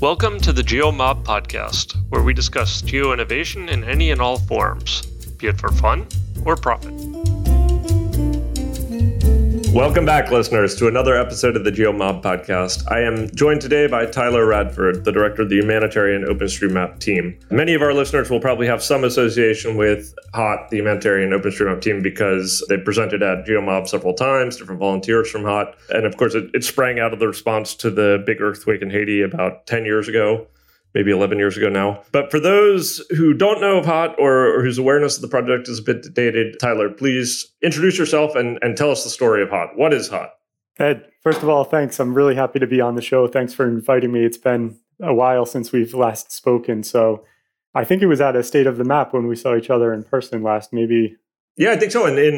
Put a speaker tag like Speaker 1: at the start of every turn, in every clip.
Speaker 1: Welcome to the GeoMob podcast, where we discuss geo innovation in any and all forms, be it for fun or profit. Welcome back, listeners, to another episode of the GeoMob podcast. I am joined today by Tyler Radford, the director of the humanitarian OpenStreetMap team. Many of our listeners will probably have some association with HOT, the humanitarian OpenStreetMap team, because they presented at GeoMob several times, different volunteers from HOT. And of course, it, it sprang out of the response to the big earthquake in Haiti about 10 years ago maybe 11 years ago now. But for those who don't know of HOT or, or, whose awareness of the project is a bit dated, Tyler, please introduce yourself and, and tell us the story of HOT. What is HOT?
Speaker 2: Ed, first of all, thanks. I'm really happy to be on the show. Thanks for inviting me. It's been a while since we've last spoken. So I think it was at a state of the map when we saw each other in person last, maybe.
Speaker 1: Yeah, I think so. In, in,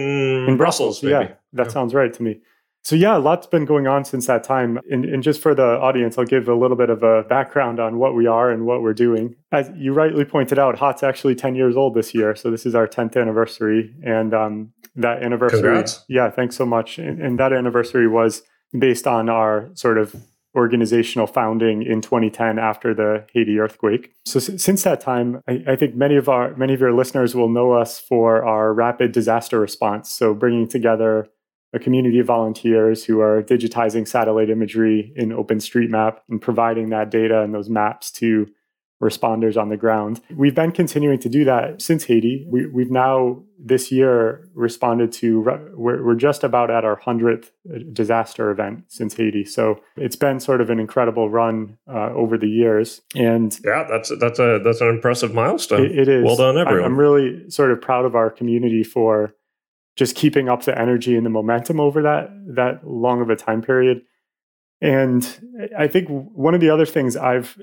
Speaker 2: in
Speaker 1: Brussels,
Speaker 2: Brussels yeah, that yeah. sounds right to me. So yeah, a lot's been going on since that time. And, and, just for the audience, I'll give a little bit of a background on what we are and what we're doing. As you rightly pointed out, Hot's actually 10 years old this year. So this is our 10th anniversary. And um, that anniversary,
Speaker 1: Congrats.
Speaker 2: yeah, thanks so much. And, and that anniversary was based on our sort of organizational founding in 2010 after the Haiti earthquake. So s- since that time, I, I, think many of our many of your listeners will know us for our rapid disaster response. So bringing together a community of volunteers who are digitizing satellite imagery in OpenStreetMap and providing that data and those maps to responders on the ground. We've been continuing to do that since Haiti. We, have now this year responded to, we're, we're just about at our 100th disaster event since Haiti. So it's been sort of an incredible run uh, over the years. And
Speaker 1: yeah, that's, that's a, that's an impressive milestone.
Speaker 2: it, it is.
Speaker 1: Well done, everyone.
Speaker 2: I'm really sort of proud of our community for just keeping up the energy and the momentum over that that long of a time period. And I think one of the other things I've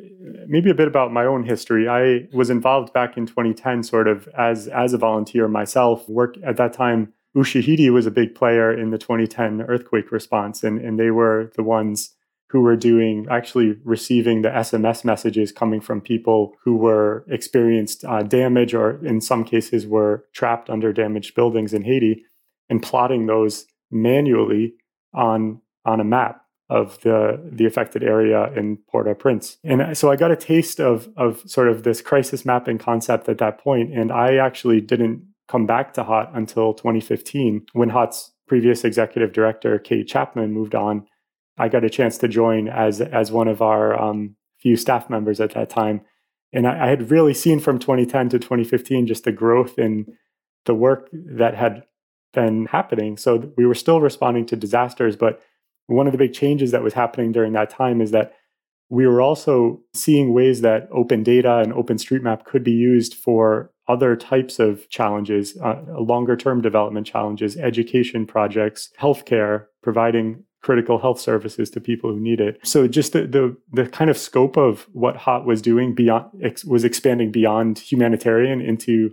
Speaker 2: maybe a bit about my own history. I was involved back in 2010, sort of as as a volunteer myself. Work at that time. Ushahidi was a big player in the 2010 earthquake response, and, and they were the ones who were doing actually receiving the SMS messages coming from people who were experienced uh, damage or in some cases were trapped under damaged buildings in Haiti and plotting those manually on on a map of the the affected area in Port-au-Prince. And so I got a taste of of sort of this crisis mapping concept at that point and I actually didn't come back to HOT until 2015 when HOT's previous executive director Kate Chapman moved on I got a chance to join as as one of our um, few staff members at that time, and I, I, had really seen from 2010 to 2015 just the growth in the work that had been happening. So we were still responding to disasters, but one of the big changes that was happening during that time is that we were also seeing ways that open data and OpenStreetMap could be used for other types of challenges, uh, longer term development challenges, education projects, healthcare, providing critical health services to people who need it. So just the the, the kind of scope of what HOT was doing beyond ex, was expanding beyond humanitarian into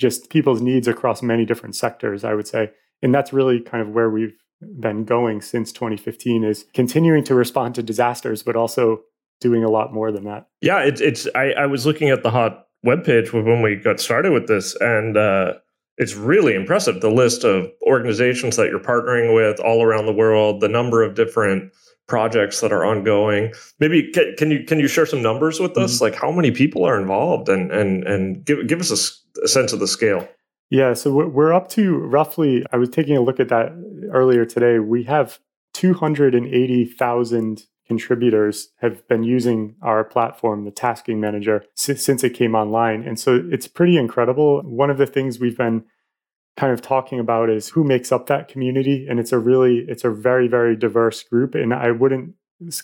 Speaker 2: just people's needs across many different sectors, I would say. And that's really kind of where we've been going since 2015 is continuing to respond to disasters, but also doing a lot more than that.
Speaker 1: Yeah, it's it's I, I was looking at the HOT webpage when we got started with this and uh it's really impressive the list of organizations that you're partnering with all around the world, the number of different projects that are ongoing. Maybe can, you can you share some numbers with us, mm-hmm. like how many people are involved, and and and give give us a, a sense of the scale.
Speaker 2: Yeah, so we're up to roughly. I was taking a look at that earlier today. We have 280,000 contributors have been using our platform, the Tasking Manager, since, since it came online. And so it's pretty incredible. One of the things we've been kind of talking about is who makes up that community and it's a really it's a very very diverse group and i wouldn't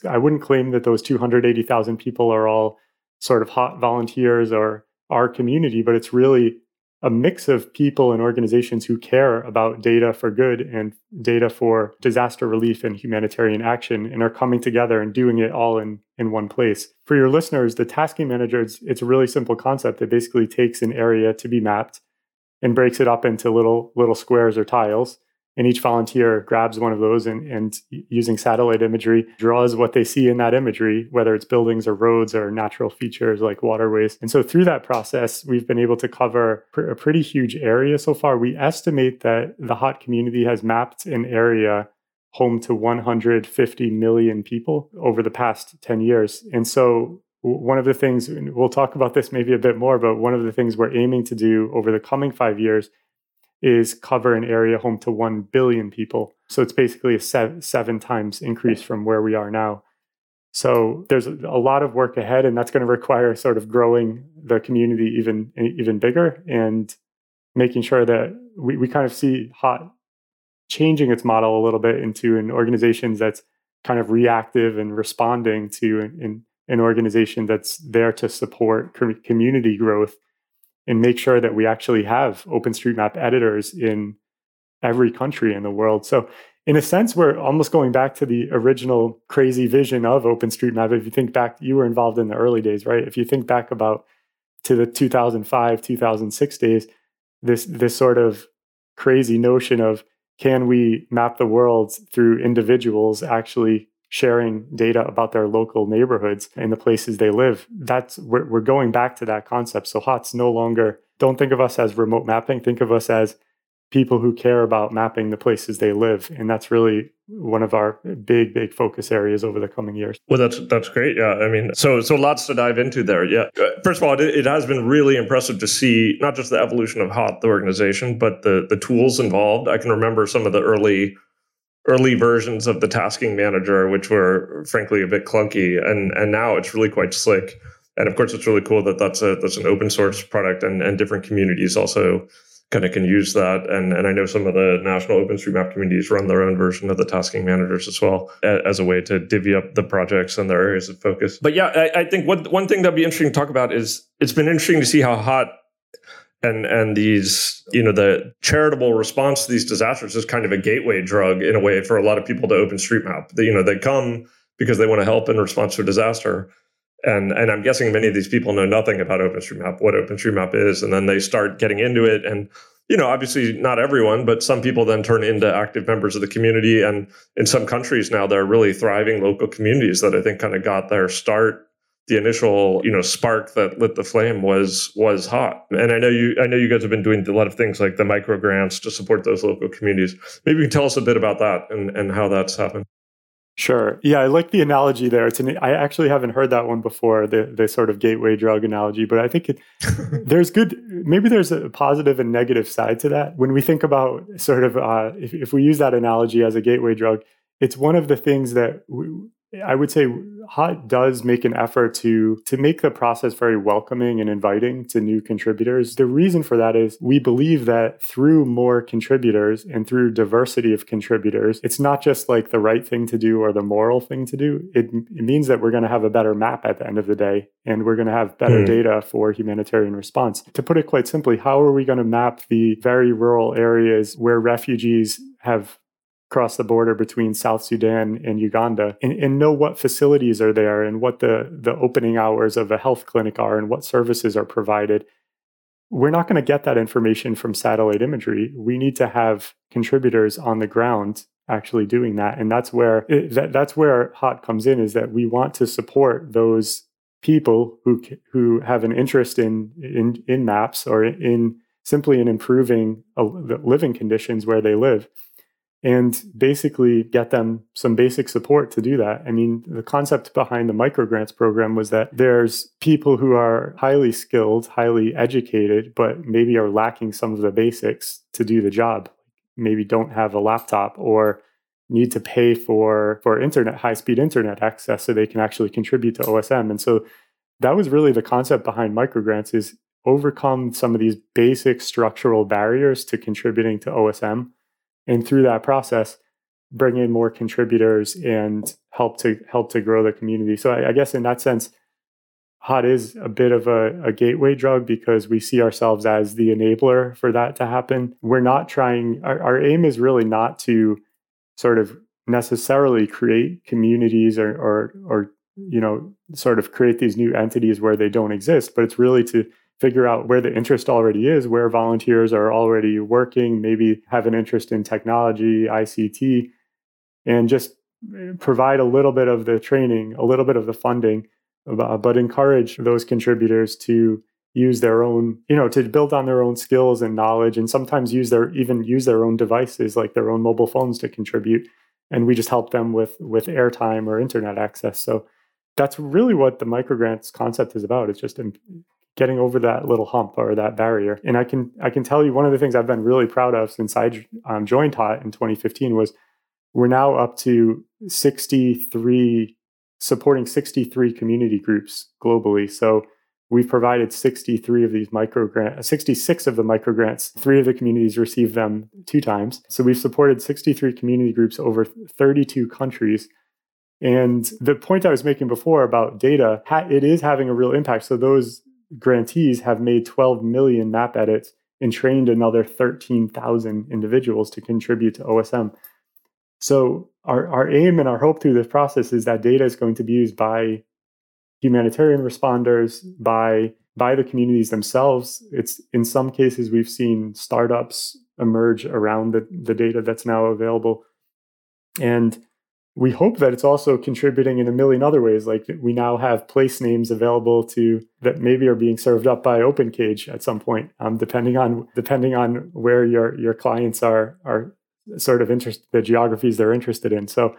Speaker 2: i wouldn't claim that those 280000 people are all sort of hot volunteers or our community but it's really a mix of people and organizations who care about data for good and data for disaster relief and humanitarian action and are coming together and doing it all in, in one place. For your listeners, the tasking manager, it's, it's a really simple concept that basically takes an area to be mapped and breaks it up into little little squares or tiles and each volunteer grabs one of those and, and using satellite imagery draws what they see in that imagery whether it's buildings or roads or natural features like waterways. And so through that process we've been able to cover a pretty huge area so far. We estimate that the hot community has mapped an area home to 150 million people over the past 10 years. And so one of the things we'll talk about this maybe a bit more, but one of the things we're aiming to do over the coming five years is cover an area home to 1 billion people. So it's basically a seven, seven times increase from where we are now. So there's a lot of work ahead, and that's going to require sort of growing the community even even bigger and making sure that we, we kind of see hot changing its model a little bit into an organization that's kind of reactive and responding to an, an organization that's there to support community growth and make sure that we actually have OpenStreetMap editors in every country in the world. So, in a sense, we're almost going back to the original crazy vision of OpenStreetMap. If you think back, you were involved in the early days, right? If you think back about to the 2005, 2006 days, this this sort of crazy notion of can we map the world through individuals actually sharing data about their local neighborhoods and the places they live that's we're, we're going back to that concept. So HOT's no longer don't think of us as remote mapping. Think of us as people who care about mapping the places they live. And that's really one of our big big focus areas over the coming years.
Speaker 1: Well that's that's great. Yeah. I mean so so lots to dive into there. Yeah. First of all it, it has been really impressive to see not just the evolution of hot the organization but the the tools involved. I can remember some of the early early versions of the tasking manager which were frankly a bit clunky and and now it's really quite slick and of course it's really cool that that's a that's an open source product and and different communities also kind of can use that. And, and I know some of the national OpenStreetMap communities run their own version of the tasking managers as well as a way to divvy up the projects and their areas of focus. But yeah, I, I think one, one thing that'd be interesting to talk about is it's been interesting to see how hot and and these you know the charitable response to these disasters is kind of a gateway drug in a way for a lot of people to OpenStreetMap. They, you know they come because they want to help in response to a disaster and and I'm guessing many of these people know nothing about OpenStreetMap, what OpenStreetMap is, and then they start getting into it. And you know, obviously not everyone, but some people then turn into active members of the community. And in some countries now, there are really thriving local communities that I think kind of got their start. The initial, you know, spark that lit the flame was was hot. And I know you I know you guys have been doing a lot of things like the micro grants to support those local communities. Maybe you can tell us a bit about that and, and how that's happened.
Speaker 2: Sure. Yeah, I like the analogy there. It's an, I actually haven't heard that one before, the the sort of gateway drug analogy, but I think it, there's good maybe there's a positive and negative side to that. When we think about sort of uh, if, if we use that analogy as a gateway drug, it's one of the things that we, I would say Hot does make an effort to to make the process very welcoming and inviting to new contributors. The reason for that is we believe that through more contributors and through diversity of contributors, it's not just like the right thing to do or the moral thing to do. It, it means that we're going to have a better map at the end of the day and we're going to have better mm. data for humanitarian response. To put it quite simply, how are we going to map the very rural areas where refugees have cross the border between South Sudan and Uganda and, and, know what facilities are there and what the, the opening hours of a health clinic are and what services are provided. We're not going to get that information from satellite imagery. We need to have contributors on the ground actually doing that. And that's where it, that, that's where HOT comes in is that we want to support those people who who have an interest in in, in maps or in simply in improving uh, the living conditions where they live and basically get them some basic support to do that. I mean, the concept behind the microgrants program was that there's people who are highly skilled, highly educated, but maybe are lacking some of the basics to do the job. Maybe don't have a laptop or need to pay for for internet high speed internet access so they can actually contribute to OSM. And so that was really the concept behind microgrants is overcome some of these basic structural barriers to contributing to OSM and through that process bring in more contributors and help to help to grow the community. So i, I guess in that sense hot is a bit of a, a, gateway drug because we see ourselves as the enabler for that to happen. We're not trying our, our aim is really not to sort of necessarily create communities or or or you know sort of create these new entities where they don't exist but it's really to figure out where the interest already is, where volunteers are already working, maybe have an interest in technology, ICT, and just eh, provide a little bit of the training, a little bit of the funding, uh, but encourage those contributors to use their own, you know, to build on their own skills and knowledge, and sometimes use their even use their own devices like their own mobile phones to contribute. And we just help them with with airtime or internet access. So that's really what the microgrants concept is about. It's just getting over that little hump or that barrier. And I can I can tell you one of the things I've been really proud of since I um, joined HOT in 2015 was we're now up to 63 supporting 63 community groups globally. So we've provided 63 of these micro grants, 66 of the micro grants. Three of the communities received them two times. So we've supported 63 community groups over 32 countries. And the point I was making before about data, it is having a real impact. So those grantees have made 12 million map edits and trained another 13,000 individuals to contribute to OSM. So our, our aim and our hope through this process is that data is going to be used by humanitarian responders, by by the communities themselves. It's in some cases we've seen startups emerge around the, the data that's now available. And we hope that it's also contributing in a million other ways. Like we now have place names available to that maybe are being served up by OpenCage at some point, um, depending on depending on where your your clients are are sort of interest the geographies they're interested in. So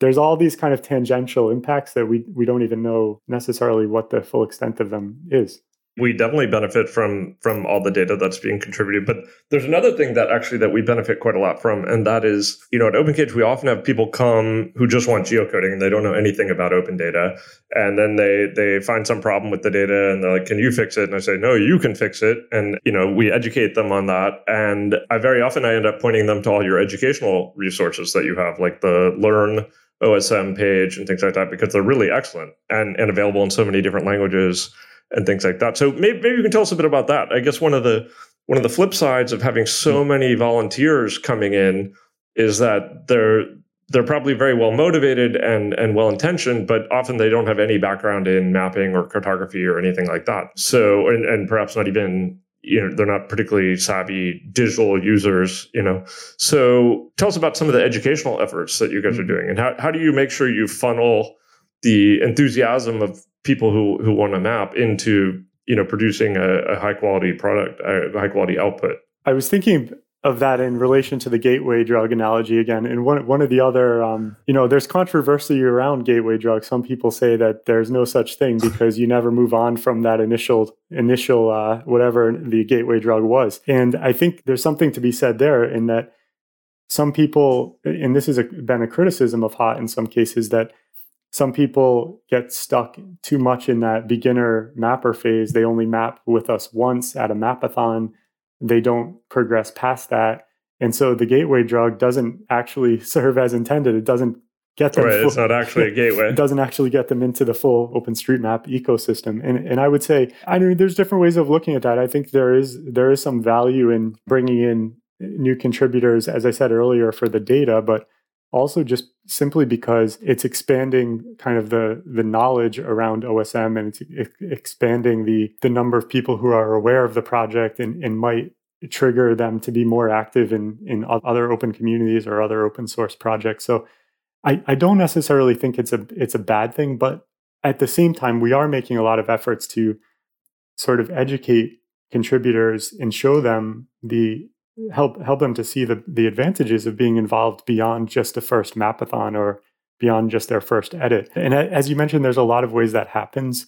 Speaker 2: there's all these kind of tangential impacts that we we don't even know necessarily what the full extent of them is
Speaker 1: we definitely benefit from from all the data that's being contributed but there's another thing that actually that we benefit quite a lot from and that is you know at opencage we often have people come who just want geocoding and they don't know anything about open data and then they they find some problem with the data and they're like can you fix it? And i say no you can fix it and you know we educate them on that and i very often i end up pointing them to all your educational resources that you have like the learn osm page and things like that because they're really excellent and and available in so many different languages and things like that. So maybe, maybe you can tell us a bit about that. I guess one of the one of the flip sides of having so hmm. many volunteers coming in is that they're they're probably very well motivated and and well intentioned, but often they don't have any background in mapping or cartography or anything like that. So and, and perhaps not even you know they're not particularly savvy digital users you know so tell us about some of the educational efforts that you guys are hmm. doing and how, how do you make sure you funnel the enthusiasm of people who who want to map into you know producing a, a high quality product, a high quality output.
Speaker 2: I was thinking of that in relation to the gateway drug analogy again. And one one of the other, um, you know, there's controversy around gateway drugs. Some people say that there's no such thing because you never move on from that initial initial uh, whatever the gateway drug was. And I think there's something to be said there in that some people, and this has been a criticism of HOT in some cases, that some people get stuck too much in that beginner mapper phase. They only map with us once at a mapathon. They don't progress past that. And so the gateway drug doesn't actually serve as intended. It doesn't get them.
Speaker 1: Right, full, it's not actually a gateway.
Speaker 2: it doesn't actually get them into the full OpenStreetMap ecosystem. And and I would say, I mean, there's different ways of looking at that. I think there is there is some value in bringing in new contributors, as I said earlier, for the data, but also just simply because it's expanding kind of the the knowledge around OSM and it's expanding the the number of people who are aware of the project and, and might trigger them to be more active in in other open communities or other open source projects. So I, I don't necessarily think it's a it's a bad thing, but at the same time, we are making a lot of efforts to sort of educate contributors and show them the help help them to see the the advantages of being involved beyond just the first mapathon or beyond just their first edit. And as you mentioned, there's a lot of ways that happens.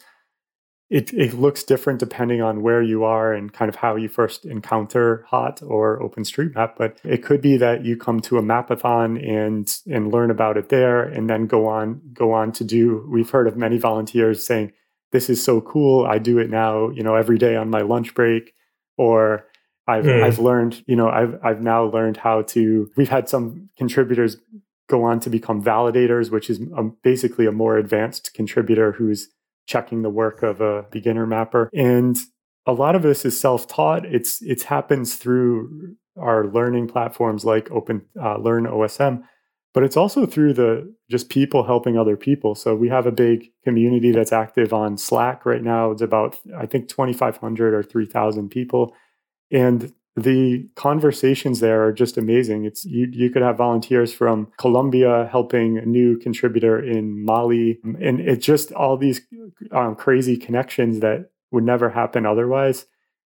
Speaker 2: It it looks different depending on where you are and kind of how you first encounter HOT or OpenStreetMap. But it could be that you come to a mapathon and and learn about it there, and then go on go on to do. We've heard of many volunteers saying, "This is so cool! I do it now, you know, every day on my lunch break." Or I've mm. I've learned, you know, I've I've now learned how to. We've had some contributors go on to become validators, which is a, basically a more advanced contributor who's checking the work of a beginner mapper. And a lot of this is self-taught. It's it happens through our learning platforms like Open uh, Learn OSM, but it's also through the just people helping other people. So we have a big community that's active on Slack right now. It's about I think 2,500 or 3,000 people and the conversations there are just amazing. It's you, you could have volunteers from Colombia helping a new contributor in Mali, and it's just all these um, crazy connections that would never happen otherwise.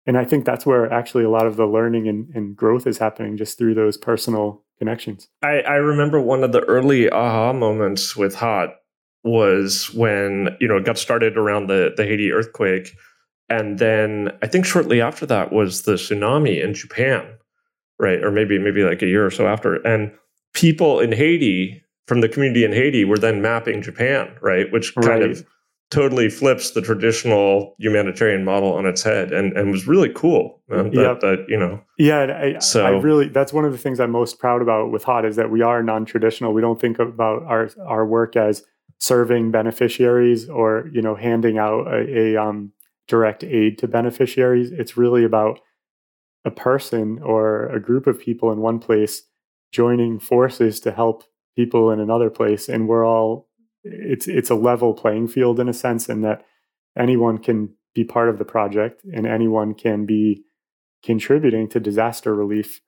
Speaker 2: And I think that's where actually a lot of the learning and, and growth is happening just through those personal connections.
Speaker 1: I, I remember one of the early aha moments with Hot was when you know it got started around the the Haiti earthquake, and then I think shortly after that was the tsunami in Japan, right? Or maybe maybe like a year or so after, and people in Haiti from the community in Haiti were then mapping Japan, right? Which kind right. of totally flips the traditional humanitarian model on its head and, and was really cool. Man, that, yep. that, you know.
Speaker 2: Yeah. I, so I really, that's one of the things I'm most proud about with HOT is that we are non-traditional. We don't think about our, our work as serving beneficiaries or, you know, handing out a, a um, direct aid to beneficiaries. It's really about a person or a group of people in one place joining forces to help people in another place. And we're all it's it's a level playing field in a sense in that anyone can be part of the project and anyone can be contributing to disaster relief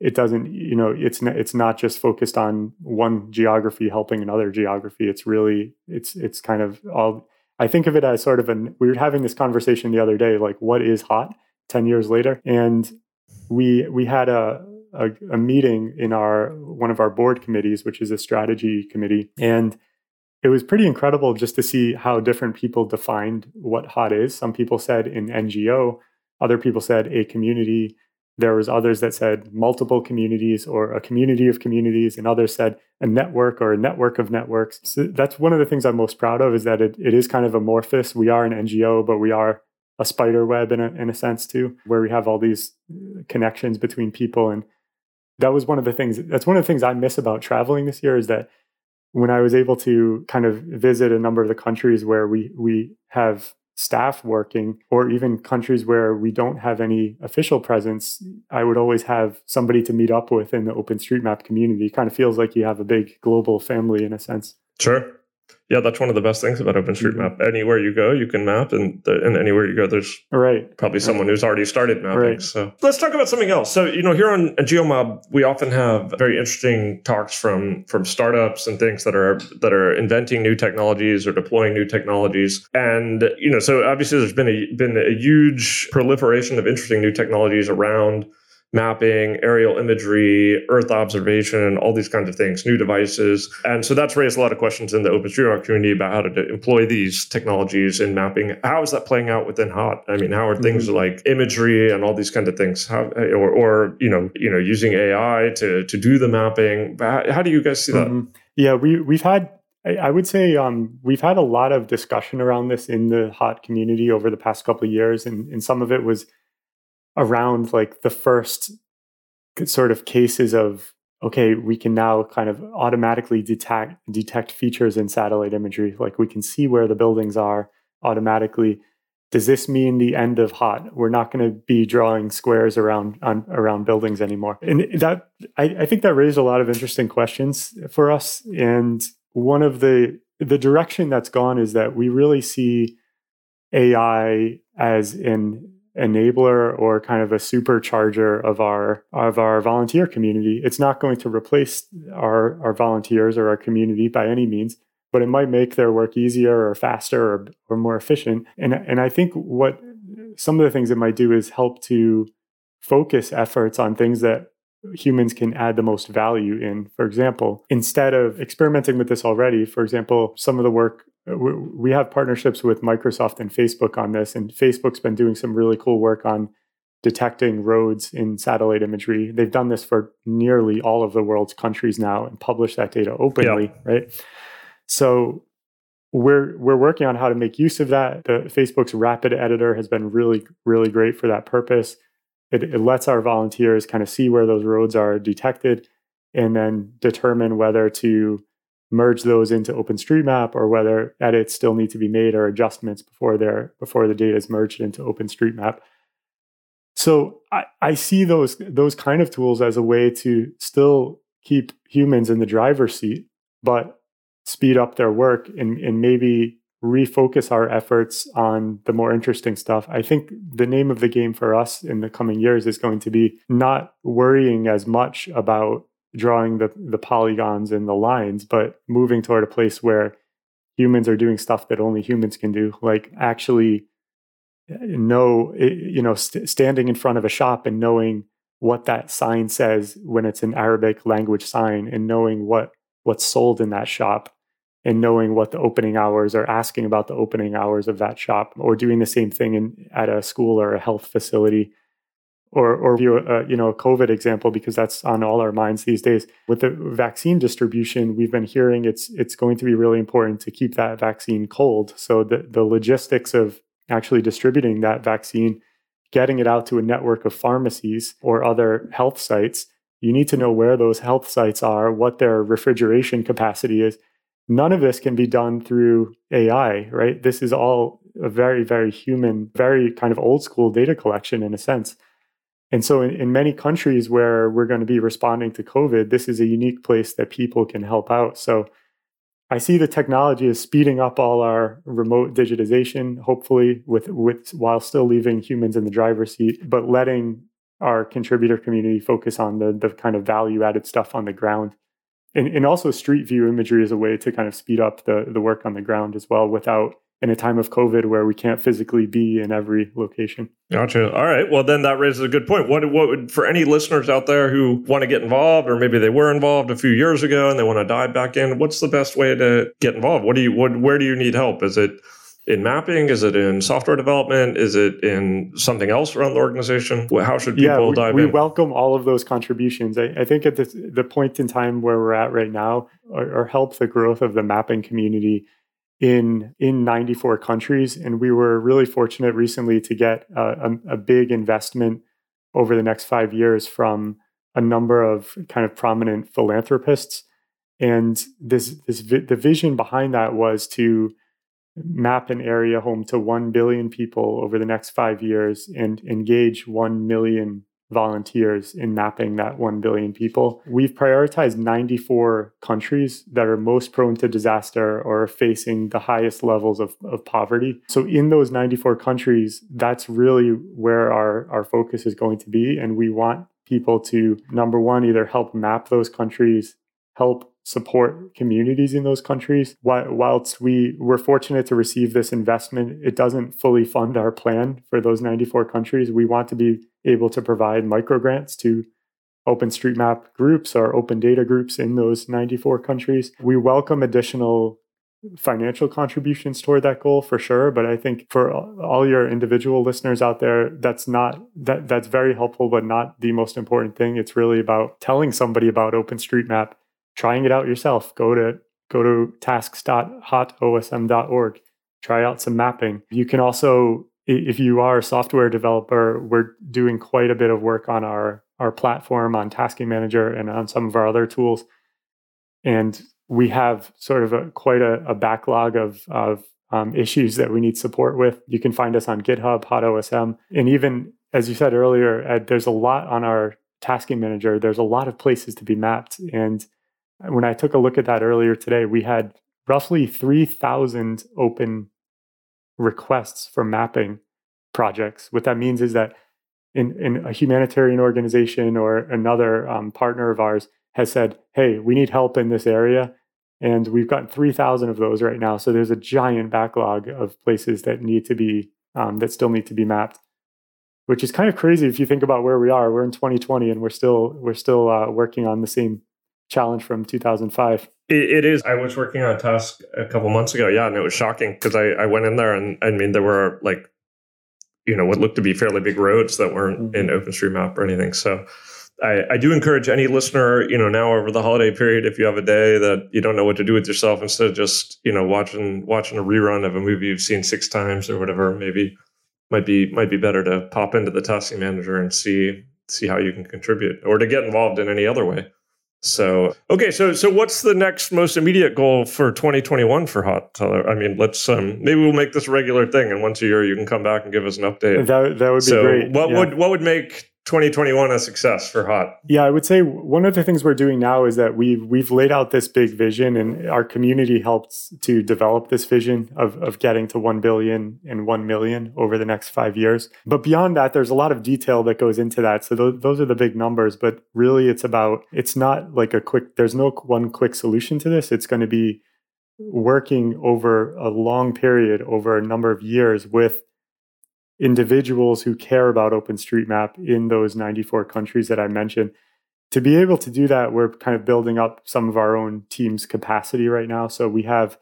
Speaker 2: it doesn't you know it's not, it's not just focused on one geography helping another geography it's really it's it's kind of all i think of it as sort of an we were having this conversation the other day like what is hot 10 years later? And we we had a a, a meeting in our one of our board committees which is a strategy committee. And it was pretty incredible just to see how different people defined what hot is. Some people said an ngo other people said a community there was others that said multiple communities or a community of communities and others said a network or a network of networks. So that's one of the things i'm most proud of is that it, it is kind of amorphous. We are an ngo but we are a spider web in a, in a sense too where we have all these uh, connections between people. And that was one of the things that's one of the things i miss about traveling this year is that when I was able to kind of visit a number of the countries where we we have staff working or even countries where we don't have any official presence i would always have somebody to meet up with in the openstreetmap community it kind of feels like you have a big global family in a sense.
Speaker 1: Sure yeah, that's one of the best things about OpenStreetMap. Mm-hmm. Anywhere you go, you can map, and the, and anywhere you go, there's
Speaker 2: right
Speaker 1: probably someone who's already started mapping. Right. So let's talk about something else. So you know, here on GeoMob, we often have very interesting talks from from startups and things that are that are inventing new technologies or deploying new technologies. And you know, so obviously, there's been a been a huge proliferation of interesting new technologies around mapping, aerial imagery, Earth observation, all these kinds of things, new devices. And so that's raised a lot of questions in the OpenStreetMap community about how to employ these technologies in mapping. How is that playing out within HOT? I mean, how are things mm-hmm. like imagery and all these kinds of things? How, or, or, you know, you know, using AI to to do the mapping? How, how do you guys see that? Mm-hmm.
Speaker 2: Yeah, we we've had I would say um, we've had a lot of discussion around this in the hot community over the past couple of years, and, and some of it was around like the first sort of cases of okay we can now kind of automatically detect detect features in satellite imagery. Like we can see where the buildings are automatically. Does this mean the end of hot? We're not going to be drawing squares around on, around buildings anymore. And that I, I think that raised a lot of interesting questions for us. And one of the the direction that's gone is that we really see ai as an enabler or kind of a supercharger of our of our volunteer community. It's not going to replace our our volunteers or our community by any means, but it might make their work easier or faster or, or more efficient. And and I think what some of the things it might do is help to focus efforts on things that humans can add the most value in. For example, instead of experimenting with this already, for example, some of the work Uh, we have partnerships with Microsoft and Facebook on this, and Facebook's been doing some really cool work on detecting roads in satellite imagery. They've done this for nearly all of the world's countries now and publish that data openly, right? So we're we're working on how to make use of that. The Facebook's Rapid Editor has been really really great for that purpose. It, it lets our volunteers kind of see where those roads are detected and then determine whether to merge those into OpenStreetMap or whether edits still need to be made or adjustments before they're before the data is merged into OpenStreetMap. So I, I see those those kind of tools as a way to still keep humans in the driver's seat, but speed up their work and, and maybe refocus our efforts on the more interesting stuff. I think the name of the game for us in the coming years is going to be not worrying as much about drawing the the polygons and the lines, but moving toward a place where humans are doing stuff that only humans can do, like actually eh, know, eh, you know, st- standing in front of a shop and knowing what that sign says when it's an Arabic language sign, and knowing what what's sold in that shop, and knowing what the opening hours or asking about the opening hours of that shop or doing the same thing in, at a school or a health facility or or you uh, you know a COVID example because that's on all our minds these days. With the vaccine distribution, we've been hearing it's it's going to be really important to keep that vaccine cold. So the the logistics of actually distributing that vaccine, getting it out to a network of pharmacies or other health sites, you need to know where those health sites are, what their refrigeration capacity is. None of this can be done through AI, right? This is all a very, very human, very kind of old school data collection in a sense. And so, in, in, many countries where we're going to be responding to COVID, this is a unique place that people can help out. So, I see the technology as speeding up all our remote digitization, hopefully, with, with while still leaving humans in the driver's seat, but letting our contributor community focus on the, the kind of value added stuff on the ground. And, and also, street view imagery is a way to kind of speed up the, the work on the ground as well without in a time of COVID where we can't physically be in every location.
Speaker 1: Gotcha. All right. Well, then that raises a good point. What what would for any listeners out there who want to get involved, or maybe they were involved a few years ago and they want to dive back in? What's the best way to get involved? What do you what where do you need help? Is it in mapping? Is it in software development? Is it in something else around the organization? How should people
Speaker 2: yeah, we,
Speaker 1: dive
Speaker 2: we
Speaker 1: in?
Speaker 2: We welcome all of those contributions. I, I think at the, the point in time where we're at right now, or, or help the growth of the mapping community in in 94 countries and we were really fortunate recently to get a, a, a, big investment over the next five years from a number of kind of prominent philanthropists. And this this the vision behind that was to map an area home to 1 billion people over the next five years and engage 1 million volunteers in mapping that 1 billion people. We've prioritized 94 countries that are most prone to disaster or facing the highest levels of, of poverty. So, in those 94 countries, that's really where our, our focus is going to be. And we want people to, number one, either help map those countries, help support communities in those countries. Whilst we were fortunate to receive this investment, it doesn't fully fund our plan for those 94 countries. We want to be able to provide micro grants to OpenStreetMap groups or open data groups in those 94 countries. We welcome additional financial contributions toward that goal for sure but i think for all your individual listeners out there that's not that that's very helpful but not the most important thing it's really about telling somebody about openstreetmap trying it out yourself go to go to tasks.hotosm.org try out some mapping you can also if you are a software developer, we're doing quite a bit of work on our our platform, on Tasking Manager, and on some of our other tools. And we have sort of a quite a, a backlog of of um, issues that we need support with. You can find us on GitHub, HotOSM, and even as you said earlier, Ed, there's a lot on our Tasking Manager. There's a lot of places to be mapped, and when I took a look at that earlier today, we had roughly 3,000 open requests for mapping projects. What that means is that in, in a humanitarian organization or another um, partner of ours has said, hey, we need help in this area. And we've got 3,000 of those right now. So there's a giant backlog of places that need to be, um, that still need to be mapped, which is kind of crazy if you think about where we are. We're in 2020 and we're still, we're still uh, working on the same challenge from 2005.
Speaker 1: It, it is. I was working on a task a couple months ago. Yeah, and it was shocking because I, I went in there and I mean there were like, you know, what looked to be fairly big roads that weren't mm-hmm. in OpenStreetMap or anything. So I, I do encourage any listener, you know, now over the holiday period, if you have a day that you don't know what to do with yourself, instead of just you know watching watching a rerun of a movie you've seen six times or whatever, maybe might be might be better to pop into the tasking manager and see see how you can contribute or to get involved in any other way. So okay, so so what's the next most immediate goal for 2021 for Hot Tyler? I mean, let's um, maybe we'll make this a regular thing, and once a year you can come back and give us an update.
Speaker 2: That that would be so great.
Speaker 1: What yeah. would what would make 2021 a success for hot?
Speaker 2: Yeah i would say one of the things we're doing now is that we've we've laid out this big vision and our community helped to develop this vision of, of getting to 1 billion and 1 million over the next five years. But beyond that there's a lot of detail that goes into that. So th- those are the big numbers but really it's about it's not like a quick there's no one quick solution to this. It's going to be working over a long period over a number of years with individuals who care about OpenStreetMap in those 94 countries that I mentioned to be able to do that, we're kind of building up some of our own team's capacity right now. So we have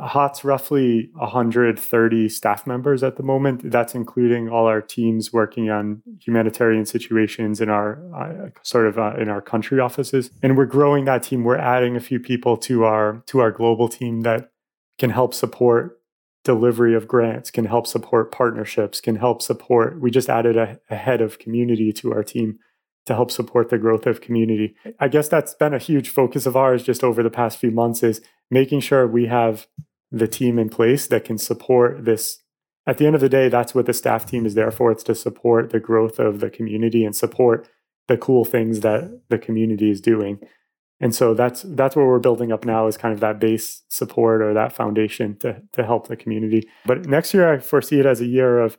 Speaker 2: HOT's roughly 130 staff members at the moment. That's including all our teams working on humanitarian situations in our uh, sort of uh, in our country offices. And we're growing that team. We're adding a few people to our to our global team that can help support delivery of grants, can help support partnerships, can help support. We just added a, a head of community to our team to help support the growth of community. I guess that's been a huge focus of ours just over the past few months is making sure we have the team in place that can support this. At the end of the day, that's what the staff team is there for. It's to support the growth of the community and support the cool things that the community is doing. And so that's that's what we're building up now is kind of that base support or that foundation to to help the community. But next year I foresee it as a year of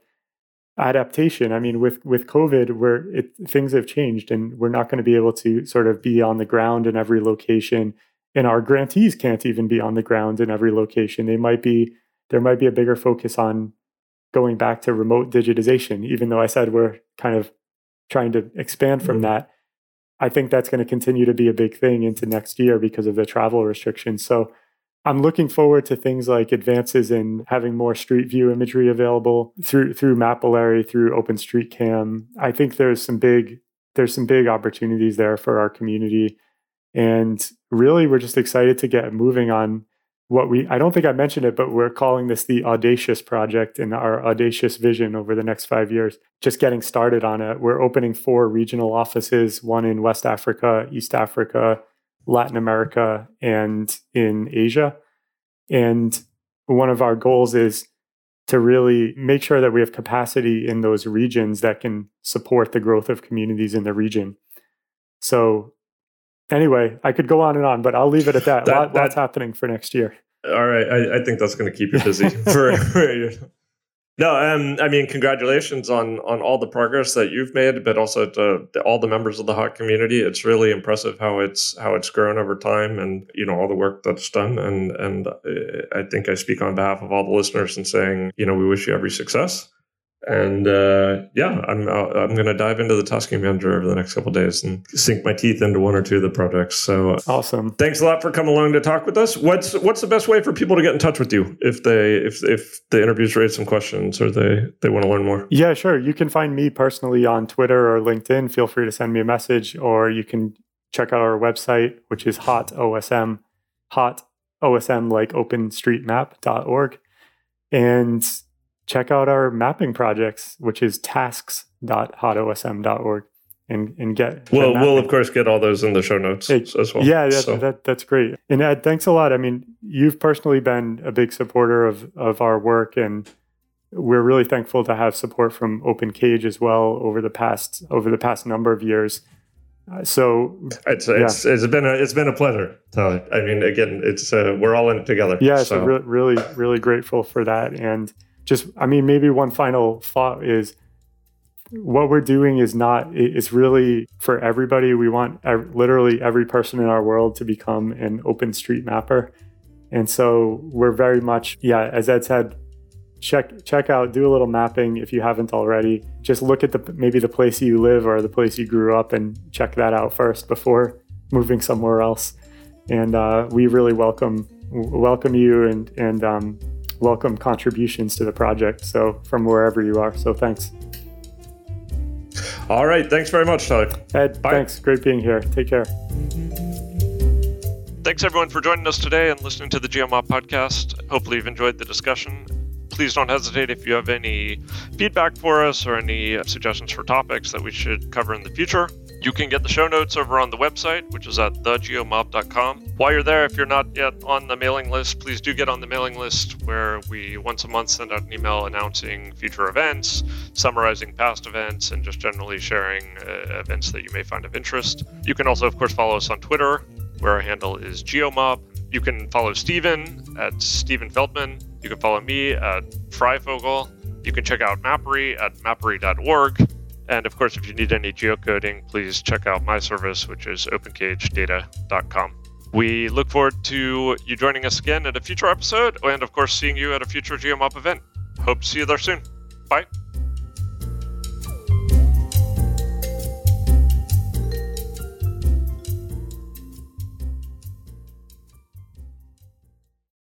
Speaker 2: adaptation. I mean, with with COVID, where it, things have changed, and we're not going to be able to sort of be on the ground in every location, and our grantees can't even be on the ground in every location. They might be there might be a bigger focus on going back to remote digitization, even though I said we're kind of trying to expand from mm-hmm. that. I think that's going to continue to be a big thing into next year because of the travel restrictions. So I'm looking forward to things like advances in having more street view imagery available through through Mapillary, through OpenStreetCam. I think there's some big there's some big opportunities there for our community. And really we're just excited to get moving on what we I don't think I mentioned it, but we're calling this the Audacious project and our audacious vision over the next five years. Just getting started on it. We're opening four regional offices, one in West Africa, East Africa, Latin America, and in Asia. And one of our goals is to really make sure that we have capacity in those regions that can support the growth of communities in the region. So, anyway, I could go on and on, but I'll leave it at that. that, Lot, that lots happening for next year.
Speaker 1: All right, I, I think that's going to keep you busy for, for no, um, I mean, congratulations on on all the progress that you've made, but also to, to, all the members of the HOT community. It's really impressive how it's how it's grown over time, and you know all the work that's done. And and uh, I think I speak on behalf of all the listeners in saying, you know, we wish you every success. And uh, yeah, I'm I'm going to dive into the tasking manager over the next couple days and sink my teeth into one or two of the projects. So uh,
Speaker 2: awesome!
Speaker 1: Thanks a lot for coming along to talk with us. What's what's the best way for people to get in touch with you if they if if the interviews raise some questions or they they want to learn more?
Speaker 2: Yeah, sure. You can find me personally on Twitter or LinkedIn. Feel free to send me a message, or you can check out our website, which is hot OSM, hot OSM like OpenStreetMap.org, and check out our mapping projects, which is tasks.hotosm.org and and get
Speaker 1: well we'll of course get all those in the show notes it, as well
Speaker 2: yeah that, so. that, that's great and ed thanks a lot i mean you've personally been a big supporter of of our work and we're really thankful to have support from open cage as well over the past over the past number of years uh, so
Speaker 1: it's, yeah. it's it's been a it's been a pleasure Tyler. i mean again it's uh, we're all in it together
Speaker 2: yeah so, so re- really really grateful for that and just i mean maybe one final thought is what we're doing is not it's really for everybody. We want literally every person in our world to become an open street mapper. And so we're very much yeah as ed said check check out do a little mapping if you haven't already. Just look at the maybe the place you live or the place you grew up and check that out first before moving somewhere else. And uh, we really welcome welcome you and and um, welcome contributions to the project. So from wherever you are. So thanks.
Speaker 1: All right. Thanks very much, Tyler.
Speaker 2: Ed, Bye. thanks. Great being here. Take care.
Speaker 1: Thanks everyone for joining us today and listening to the GeoMob podcast. Hopefully you've enjoyed the discussion. Please don't hesitate if you have any feedback for us or any suggestions for topics that we should cover in the future. You can get the show notes over on the website, which is at thegeomob.com. While you're there, if you're not yet on the mailing list, please do get on the mailing list where we once a month send out an email announcing future events, summarizing past events, and just generally sharing uh, events that you may find of interest. You can also, of course, follow us on Twitter, where our handle is geomob. You can follow Steven at Steven Feldman. You can follow me at Freyfogle. You can check out Mappery at mappery.org. And of course, if you need any geocoding, please check out my service, which is opencagedata.com. We look forward to you joining us again at a future episode, and of course, seeing you at a future GeoMob event. Hope to see you there soon. Bye.